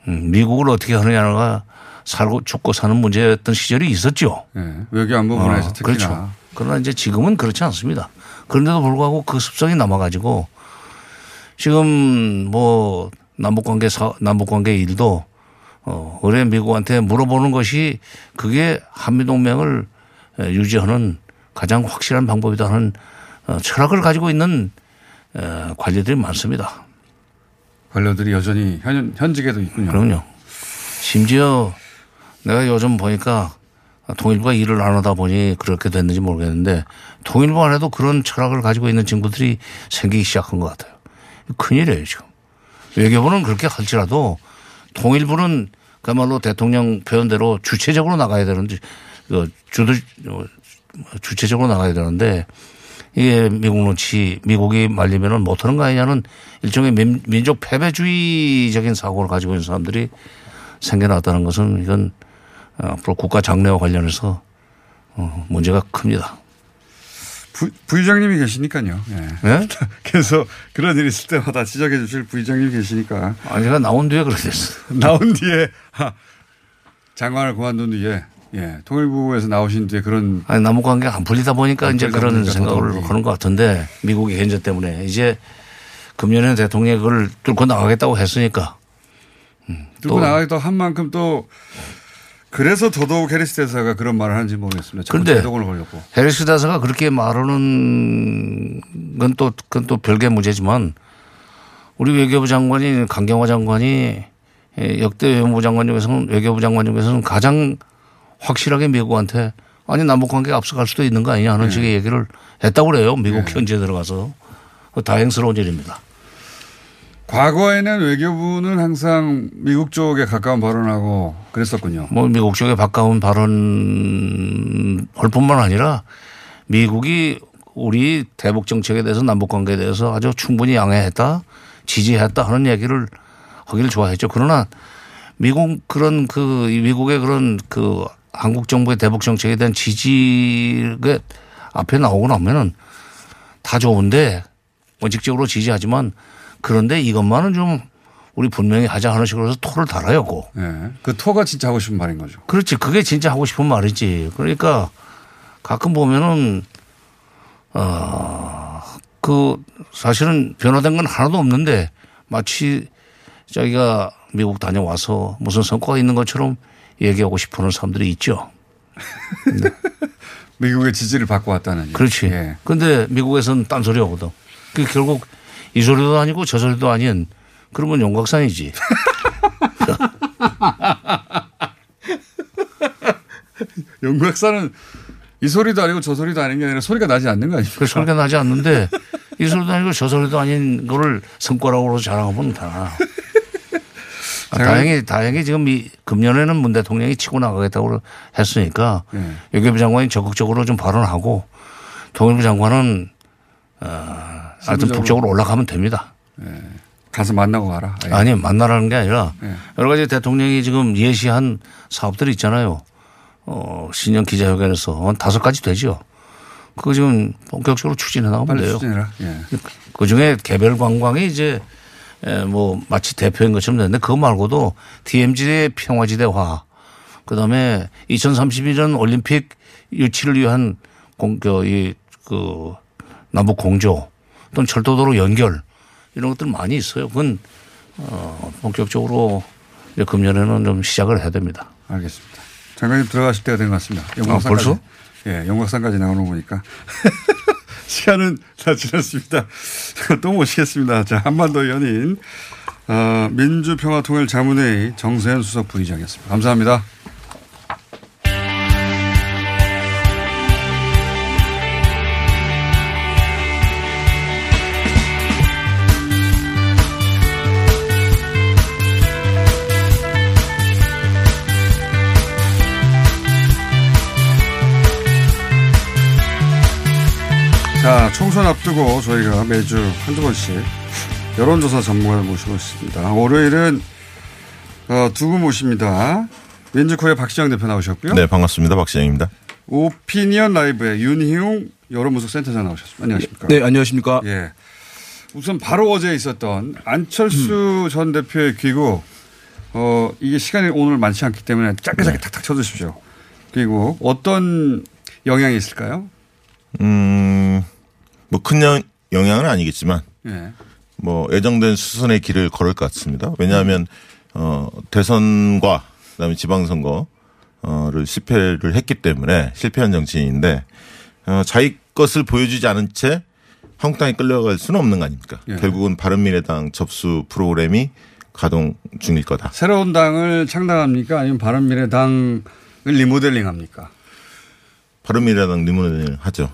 음, 미국을 어떻게 하느냐가 살고 죽고 사는 문제였던 시절이 있었죠. 네, 외교안보 분야에서 어, 특히나 그렇죠. 그러나 이제 지금은 그렇지 않습니다. 그런데도 불구하고 그 습성이 남아가지고 지금 뭐 남북관계 사, 남북관계 일도 어, 의뢰 미국한테 물어보는 것이 그게 한미동맹을 유지하는 가장 확실한 방법이다 하는 어, 철학을 가지고 있는 어, 관리들이 많습니다. 관료들이 여전히 현, 현직에도 있군요. 그럼요. 심지어 내가 요즘 보니까 통일부가 일을 안 하다 보니 그렇게 됐는지 모르겠는데 통일부 안에도 그런 철학을 가지고 있는 친구들이 생기기 시작한 것 같아요. 큰일이에요, 지금. 외교부는 그렇게 할지라도 통일부는 그야말로 대통령 표현대로 주체적으로 나가야 되는데, 그 주도, 어, 주체적으로 나가야 되는데 이게 미국 눈치, 미국이 말리면은 못하는 거 아니냐는 일종의 민, 민족 패배주의적인 사고를 가지고 있는 사람들이 생겨났다는 것은 이건 어, 앞으로 국가 장래와 관련해서 어, 문제가 큽니다. 부, 부의장님이 계시니까요. 예. 네? 그래서 그런 일이 있을 때마다 지적해 주실 부의장님이 계시니까. 아니, 제가 나온 뒤에 그렇게 됐어. 나온 뒤에, 하, 장관을 그만둔 뒤에, 예. 통일부에서 나오신 뒤에 그런. 아니, 남북 관계가 안 풀리다 보니까 안 이제 그런 생각을. 하는 것 같은데 미국의 견제 때문에 이제 금년에 대통령이 그걸 뚫고 나가겠다고 했으니까. 음, 들고 나가기도 한 만큼 또 그래서 더더욱 해리스 대사가 그런 말을 하는지 모르겠습니다. 그런데 제동을 걸렸고. 해리스 다사가 그렇게 말하는 건 또, 그건 또 별개 문제지만 우리 외교부 장관이 강경화 장관이 예, 역대 외무부 장관 중에서는 외교부 장관 중에서는 가장 확실하게 미국한테 아니 남북 관계가 앞서갈 수도 있는 거 아니냐 하는 네. 식의 얘기를 했다고 그래요. 미국 현지에 들어가서. 다행스러운 일입니다. 과거에는 외교부는 항상 미국 쪽에 가까운 발언하고 그랬었군요. 뭐 미국 쪽에 가까운 발언 할 뿐만 아니라 미국이 우리 대북 정책에 대해서 남북 관계에 대해서 아주 충분히 양해했다, 지지했다 하는 얘기를 하기를 좋아했죠. 그러나 미국 그런 그 미국의 그런 그 한국 정부의 대북 정책에 대한 지지가 앞에 나오고 나면은 다 좋은데 원칙적으로 지지하지만 그런데 이것만은 좀 우리 분명히 하자 하는 식으로 해서 토를 달아요. 고. 예. 그 토가 진짜 하고 싶은 말인 거죠. 그렇지. 그게 진짜 하고 싶은 말이지. 그러니까 가끔 보면은 어, 그 사실은 변화된 건 하나도 없는데 마치 자기가 미국 다녀와서 무슨 성과가 있는 것처럼 얘기하고 싶어 하는 사람들이 있죠. 미국의 지지를 받고 왔다는. 얘기. 그렇지. 예. 근데 미국에서는 딴소리 하거든. 그 결국 이 소리도 아니고 저 소리도 아닌 그러면 용각산이지. 영국사는 이 소리도 아니고 저 소리도 아닌 게 아니라 소리가 나지 않는 거 아닙니까? 그 소리가 나지 않는데 이 소리도 아니고 저 소리도 아닌 거를 성과라고 자랑하면 다. 아, 다행히 다행히 지금 이 금년에는 문 대통령이 치고 나가겠다고 했으니까 네. 외교부 장관이 적극적으로 좀 발언하고 통일부 장관은 어, 하여튼 북쪽으로 올라가면 됩니다. 가서 만나고 와라. 예. 아니 만나라는 게 아니라 예. 여러 가지 대통령이 지금 예시한 사업들이 있잖아요. 어, 신년 기자회견에서 한 다섯 가지 되죠. 그거 지금 본격적으로 추진해 나가면 돼요. 추진해라. 예. 그 중에 개별 관광이 이제 에, 뭐 마치 대표인 것처럼 되는데 그거 말고도 DMZ의 평화지대화 그 다음에 2031년 올림픽 유치를 위한 공, 그, 이, 그 남북 공조 또는 철도도로 연결 이런 것들 많이 있어요. 그건 어, 본격적으로 이제 금년에는 좀 시작을 해야 됩니다. 알겠습니다. 장관님 들어가실 때가 된 것 같습니다. 아, 영광산까지. 벌써? 예, 영광산까지 나오는 거 보니까. 시간은 다 지났습니다. 또 모시겠습니다. 자, 한반도 연인, 어, 민주평화통일 자문회의 정세현 수석 부의장이었습니다. 감사합니다. 총선 앞두고 저희가 매주 한두 번씩 여론조사 전문가를 모시고 있습니다. 월요일은 어, 두분 모십니다. 민주코의 박시영 대표 나오셨고요. 네, 반갑습니다. 박시영입니다. 오피니언 라이브의 윤희용 여론분석센터장 나오셨습니다. 안녕하십니까. 네, 안녕하십니까. 예. 우선 바로 어제 있었던 안철수 전 대표의 귀국, 어, 이게 시간이 오늘 많지 않기 때문에 짧게 짧게 탁탁 쳐주십시오. 그리고 어떤 영향이 있을까요? 음, 뭐 큰 영향은 아니겠지만 예. 뭐 예정된 수순의 길을 걸을 것 같습니다. 왜냐하면 어 대선과 그다음에 지방선거를 실패를 했기 때문에 실패한 정치인인데 어 자기 것을 보여주지 않은 채 한국당에 끌려갈 수는 없는 거 아닙니까? 예. 결국은 바른미래당 접수 프로그램이 가동 중일 거다. 새로운 당을 창당합니까? 아니면 바른미래당을 리모델링 합니까? 바른미래당 리모델링을 하죠.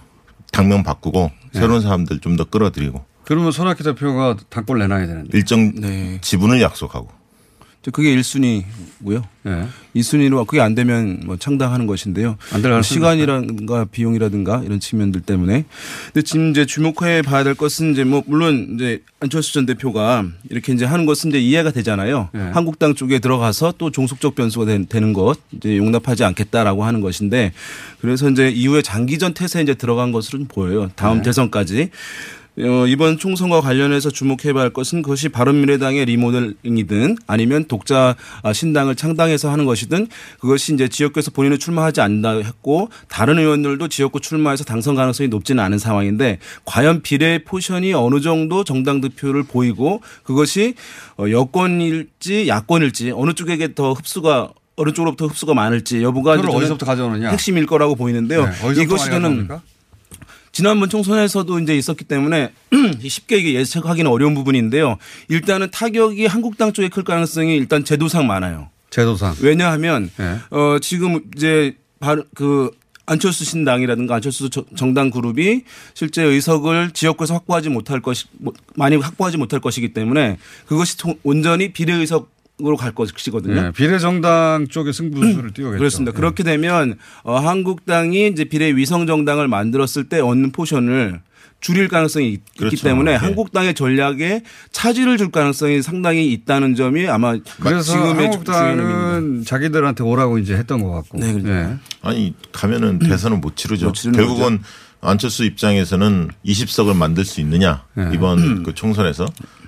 당명 바꾸고 예. 새로운 사람들 좀 더 끌어들이고. 그러면 손학규 대표가 당권 내놔야 되는데. 일정 지분을 약속하고 그게 1순위고요. 네. 2순위로 그게 안 되면 뭐 창당하는 것인데요. 가능성이 시간이라든가 비용이라든가 이런 측면들 때문에. 근데 지금 이제 주목해 봐야 될 것은 이제 뭐 물론 이제 안철수 전 대표가 이렇게 이제 하는 것은 이제 이해가 되잖아요. 네. 한국당 쪽에 들어가서 또 종속적 변수가 된- 되는 것 이제 용납하지 않겠다라고 하는 것인데 그래서 이제 이후에 장기전 태세에 이제 들어간 것으로 좀 보여요. 다음 네. 대선까지. 어, 이번 총선과 관련해서 주목해봐야 할 것은 그것이 바른미래당의 리모델링이든 아니면 독자 아, 신당을 창당해서 하는 것이든 그것이 이제 지역구에서 본인은 출마하지 않는다 했고 다른 의원들도 지역구 출마해서 당선 가능성이 높지는 않은 상황인데 과연 비례 포션이 어느 정도 정당 득표를 보이고 그것이 어, 여권일지 야권일지 어느 쪽에게 더 흡수가 어느 쪽으로부터 흡수가 많을지 여부가 어디서부터 가져오느냐. 핵심일 거라고 보이는데요. 네, 이것이 저는? 지난번 총선에서도 이제 있었기 때문에 쉽게 이게 예측하기는 어려운 부분인데요. 일단은 타격이 한국당 쪽에 클 가능성이 일단 제도상 많아요. 제도상. 왜냐하면 네. 어 지금 이제 바로 그 안철수 신당이라든가 안철수 저- 정당 그룹이 실제 의석을 지역구에서 확보하지 못할 것이 뭐, 많이 확보하지 못할 것이기 때문에 그것이 통- 온전히 비례 의석 으로 갈 것이거든요. 네, 비례정당 쪽에 승부수를 띄우겠죠. 그렇습니다. 그렇게 되면 어, 한국당이 이제 비례 위성 정당을 만들었을 때 얻는 포션을 줄일 가능성이 있, 그렇죠. 기 때문에 네. 한국당의 전략에 차질을 줄 가능성이 상당히 있다는 점이 아마 그래서 지금의. 한국당은 자기들한테 오라고 이제 했던 것 같고. 네, 그렇죠. 아니 가면은 대선은 못 치르죠. 못 결국은 안철수 입장에서는 20석을 만들 수 있느냐 네. 이번 그 총선에서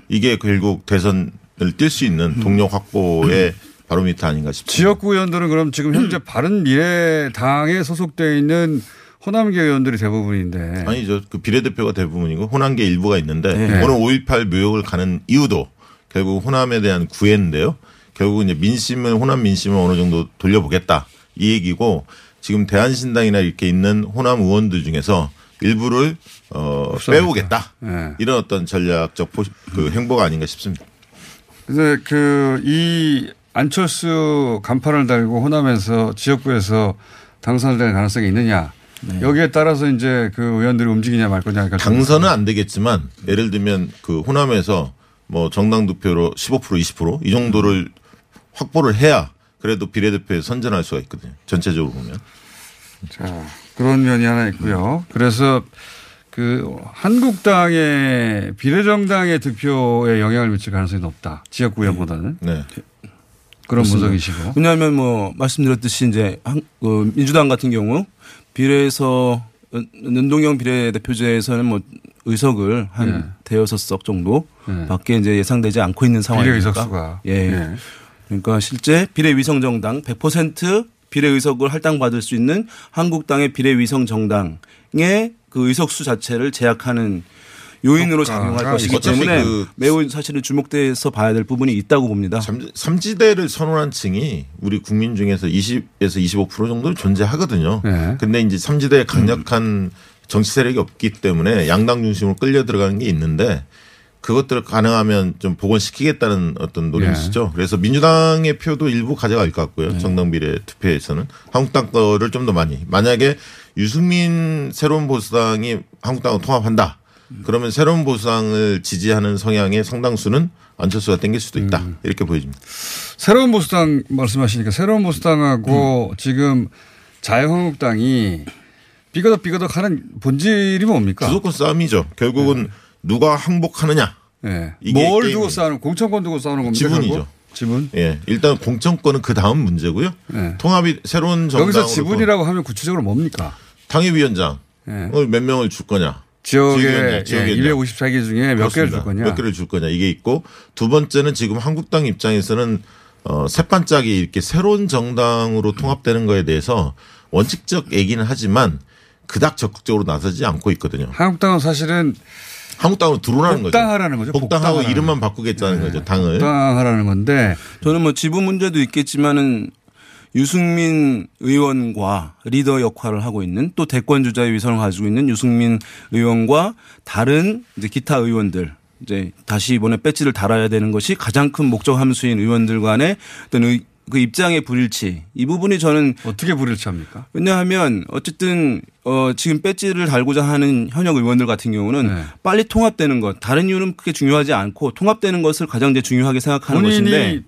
이게 결국 대선을 뛸 수 있는 동력 확보의 바로미터 아닌가 싶습니다. 지역구 의원들은 그럼 지금 현재 바른 미래당에 소속돼 있는 호남계 의원들이 대부분인데. 아니죠. 그 비례대표가 대부분이고 호남계 일부가 있는데 네. 오늘 5.18 묘역을 가는 이유도 결국 호남에 대한 구애인데요. 결국 이제 민심은 호남 민심을 어느 정도 돌려보겠다 이 얘기고 지금 대한신당이나 이렇게 있는 호남 의원들 중에서 일부를 어 빼오겠다 네. 이런 어떤 전략적 포, 그 행보가 아닌가 싶습니다. 그래서 그이 안철수 간판을 달고 호남에서 지역구에서 당선될 가능성이 있느냐. 여기에 따라서 이제 그 의원들이 움직이냐 말 거냐. 당선은 안 되겠지만 예를 들면 그 호남에서 뭐 정당 득표로 15% 20%이 정도를 확보를 해야 그래도 비례대표에 선전할 수가 있거든요. 전체적으로 보면. 자, 그런 면이 하나 있고요. 그래서 그 한국당의 비례정당의 득표에 영향을 미칠 가능성이 높다. 지역구 의원보다는. 네. 그런 그렇습니다. 분석이시고. 왜냐하면 뭐 말씀드렸듯이 이제 한, 그 민주당 같은 경우 비례에서 연동형 비례대표제에서는 뭐 의석을 한 네. 대여섯 석 정도 네. 밖에 이제 예상되지 않고 있는 상황이니까. 비례 의석수가. 예. 네. 그러니까 실제 비례 위성 정당 100% 비례 의석을 할당받을 수 있는 한국당의 비례 위성 정당의 그 의석수 자체를 제약하는 요인으로 작용할 효과가 것이기 때문에 그 매우 사실은 주목돼서 봐야 될 부분이 있다고 봅니다. 삼지대를 선언한 층이 우리 국민 중에서 20에서 25% 정도 존재하거든요. 네. 근데 이제 삼지대에 강력한 정치 세력이 없기 때문에 양당 중심으로 끌려 들어가는 게 있는데 그것들을 가능하면 좀 복원시키겠다는 어떤 노릇이죠. 그래서 민주당의 표도 일부 가져갈 것 같고요. 정당 비례 투표에서는 한국당 거를 좀 더 많이. 만약에 유승민 새로운 보수당이 한국당과 통합한다. 그러면 새로운 보수당을 지지하는 성향의 상당수는 안철수가 땡길 수도 있다. 이렇게 보여집니다. 새로운 보수당 말씀하시니까 새로운 보수당하고 지금 자유한국당이 삐거덕 삐거덕 하는 본질이 뭡니까? 주도권 싸움이죠. 결국은 누가 항복하느냐. 네. 이게 뭘. 두고 싸우는 공천권 두고 싸우는 겁니까? 지분이죠. 결국? 지분? 예. 일단 공천권은 그 다음 문제고요. 네. 통합이 새로운 정당으로 여기서 지분이라고 하면 구체적으로 뭡니까? 당협위원장을 네. 몇 명을 줄 거냐. 지역에 지역위원장, 예, 지역위원장. 254개 중에 몇 개를 줄 그렇습니다. 거냐? 몇 개를 줄 거냐 이게 있고 두 번째는 지금 한국당 입장에서는 어, 새반짝이 이렇게 새로운 정당으로 통합되는 거에 대해서 원칙적 얘기는 하지만 그닥 적극적으로 나서지 않고 있거든요. 한국당은 사실은 한국당으로 들어오라는 거죠. 복당하라는 거죠. 복당하고 복당하라는 이름만 바꾸겠다는 거죠. 당을. 복당하라는 건데 저는 뭐 지분 문제도 있겠지만은 유승민 의원과 리더 역할을 하고 있는 또 대권 주자의 위선을 가지고 있는 유승민 의원과 다른 이제 기타 의원들 이제 다시 이번에 배지를 달아야 되는 것이 가장 큰 목적 함수인 의원들 간의 어떤 의- 그 입장의 불일치 이 부분이 저는 어떻게 불일치합니까? 왜냐하면 어쨌든 어 지금 배지를 달고자 하는 현역 의원들 같은 경우는 네. 빨리 통합되는 것 다른 이유는 크게 중요하지 않고 통합되는 것을 가장 중요하게 생각하는 본인이 것인데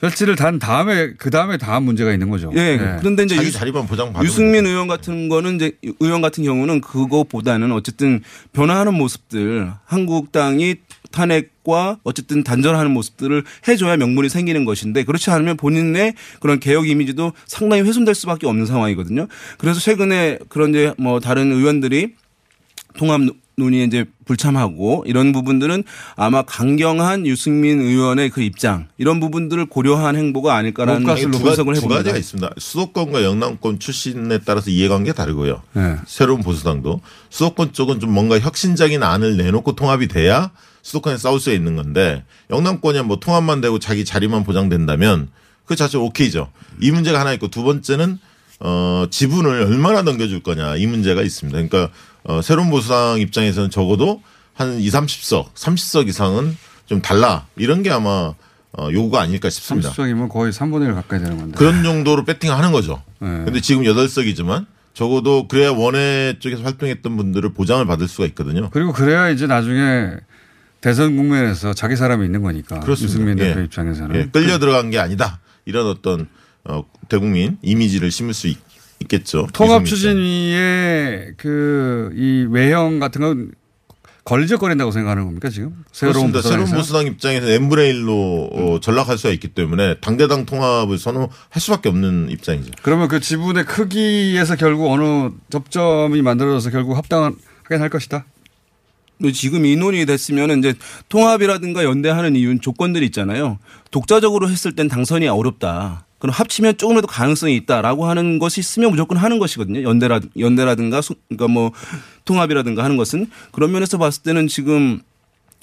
별치를 단 다음에 그 다음에 다음 문제가 있는 거죠. 예. 네. 그런데 이제 자기 자리만 유승민 의원 같은 거는 이제 의원 같은 경우는 그거보다는 어쨌든 변화하는 모습들 한국당이 탄핵과 어쨌든 단절하는 모습들을 해줘야 명분이 생기는 것인데 그렇지 않으면 본인의 그런 개혁 이미지도 상당히 훼손될 수밖에 없는 상황이거든요. 그래서 최근에 그런 이제 뭐 다른 의원들이 통합 논의에 이제 불참하고 이런 부분들은 아마 강경한 유승민 의원의 그 입장 이런 부분들을 고려한 행보가 아닐까라는 두, 가, 분석을 두 해봅니다. 가지가 있습니다. 수도권과 영남권 출신에 따라서 이해관계 다르고요. 네. 새로운 보수당도 수도권 쪽은 좀 뭔가 혁신적인 안을 내놓고 통합이 돼야 수도권에 싸울 수 있는 건데 영남권이 뭐 통합만 되고 자기 자리만 보장된다면 그 자체 오케이죠. 이 문제가 하나 있고 두 번째는 어 지분을 얼마나 넘겨줄 거냐 이 문제가 있습니다. 그러니까 어 새로운 보수당 입장에서는 적어도 한 2, 30석, 30석 이상은 좀 달라 이런 게 아마 어 요구가 아닐까 싶습니다. 30석이면 거의 3분의 1 가까이 되는 건데. 그런 정도로 배팅하는 거죠. 네. 근데 지금 8석이지만 적어도 그래야 원외 쪽에서 활동했던 분들을 보장을 받을 수가 있거든요. 그리고 그래야 이제 나중에 대선 국면에서 자기 사람이 있는 거니까. 그렇습니다. 유승민 대표 예. 입장에서는. 예, 끌려 들어간 게 아니다. 이런 어떤 어, 대국민 이미지를 심을 수 있, 겠죠 통합 추진위의 그 이 외형 같은 건 걸리적거린다고 생각하는 겁니까 지금? 새로운 그렇습니다. 새로운? 보수당 입장에서 n분의 1로 어, 전락할 수가 있기 때문에 당대당 통합을 선호할 수밖에 없는 입장이죠. 그러면 그 지분의 크기에서 결국 어느 접점이 만들어져서 결국 합당하게 할 것이다. 지금 이 논의 됐으면 이제 통합이라든가 연대하는 이유는 조건들이 있잖아요. 독자적으로 했을 땐 당선이 어렵다. 그럼 합치면 조금이라도 가능성이 있다라고 하는 것이 있으면 무조건 하는 것이거든요. 연대라 연대라든가 소- 그러니까 뭐 통합이라든가 하는 것은 그런 면에서 봤을 때는 지금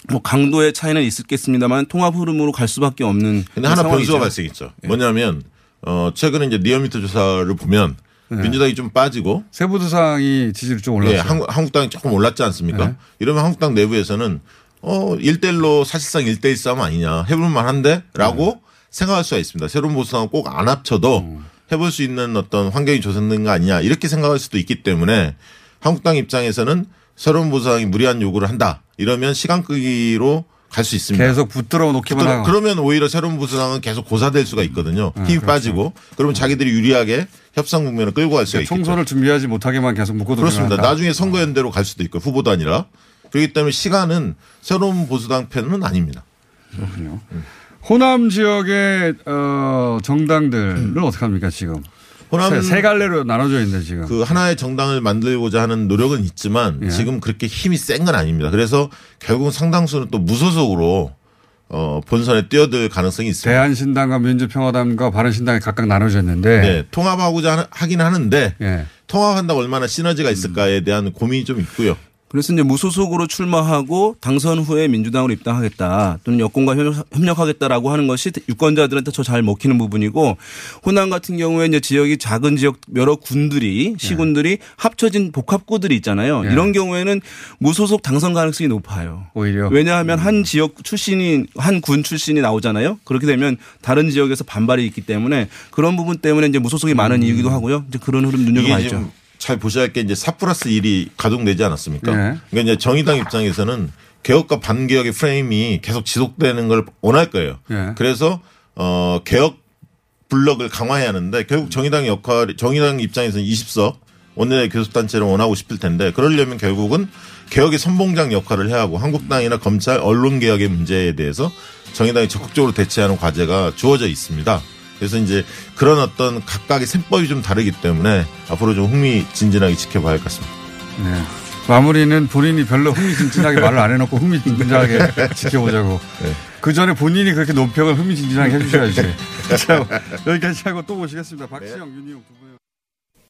뭐 강도의 차이는 있겠습니다만 통합 흐름으로 갈 수밖에 없는 근데 하나. 변수가 발생했죠. 뭐냐면 어 최근에 이제 리얼미터 조사를 보면 민주당이 좀 빠지고 세부도상이 지지율 좀 올랐어요. 예, 한국, 한국당이 조금 올랐지 않습니까? 네. 이러면 한국당 내부에서는 어, 1대1로 사실상 1대1 싸움 아니냐. 해볼 만 한데? 라고 생각할 수가 있습니다. 새로운 보수당은 꼭 안 합쳐도 해볼 수 있는 어떤 환경이 조성된 거 아니냐. 이렇게 생각할 수도 있기 때문에 한국당 입장에서는 새로운 보수당이 무리한 요구를 한다. 이러면 시간 끄기로 갈 수 있습니다. 계속 붙들어 놓기만 붙들어- 하고. 그러면 오히려 새로운 보수당은 계속 고사될 수가 있거든요. 음, 힘이 그렇죠. 빠지고 그러면 자기들이 유리하게 협상 국면을 끌고 갈 수가 있겠죠. 총선을 준비하지 못하게만 계속 묶어 두는 그렇습니다. 나중에 선거연대로 갈 수도 있고 후보도 아니라 그렇기 때문에 시간은 새로운 보수당 편은 아닙니다. 그렇군요. 호남 지역의 어, 정당들은 어떻게 합니까 지금? 호남- 세, 세 갈래로 나눠져 있는데 지금. 그 하나의 정당을 만들고자 하는 노력은 있지만 예. 지금 그렇게 힘이 센 건 아닙니다. 그래서 결국은 상당수는 또 무소속으로 어, 본선에 뛰어들 가능성이 있습니다. 대한신당과 민주평화당과 바른신당이 각각 나눠져 있는데 네, 통합하고자 하긴 하는데 예. 통합한다고 얼마나 시너지가 있을까에 대한 고민이 좀 있고요. 그래서 이제 무소속으로 출마하고 당선 후에 민주당으로 입당하겠다 또는 여권과 협력- 협력하겠다라고 하는 것이 유권자들한테 더잘 먹히는 부분이고 호남 같은 경우에 이제 지역이 작은 지역 여러 군들이 시군들이 합쳐진 복합구들이 있잖아요. 예. 이런 경우에는 무소속 당선 가능성이 높아요. 오히려 왜냐하면 한 지역 출신이 한 군 출신이 나오잖아요. 그렇게 되면 다른 지역에서 반발이 있기 때문에 그런 부분 때문에 이제 무소속이 많은 이유기도 하고요. 이제 그런 흐름 눈여겨봐야죠. 잘 보셔야 할 게 이제 4 플러스 1이 가동되지 않았습니까? 네. 그러니까 이제 정의당 입장에서는 개혁과 반개혁의 프레임이 계속 지속되는 걸 원할 거예요. 예. 그래서 어 개혁 블럭을 강화해야 하는데 결국 정의당 역할 정의당 입장에서는 20석 원내 교섭단체를 원하고 싶을 텐데 그러려면 결국은 개혁의 선봉장 역할을 해야 하고 한국당이나 검찰 언론 개혁의 문제에 대해서 정의당이 적극적으로 대처하는 과제가 주어져 있습니다. 그래서 이제 그런 어떤 각각의 셈법이 좀 다르기 때문에 앞으로 좀 흥미진진하게 지켜봐야 할 것 같습니다. 네. 마무리는 본인이 별로 흥미진진하게 말을 안 해놓고 흥미진진하게 지켜보자고. 그 전에 본인이 그렇게 논평을 흥미진진하게 해주셔야지. 자, 여기까지 하고 또 모시겠습니다. 박시영, 윤희용 두 분.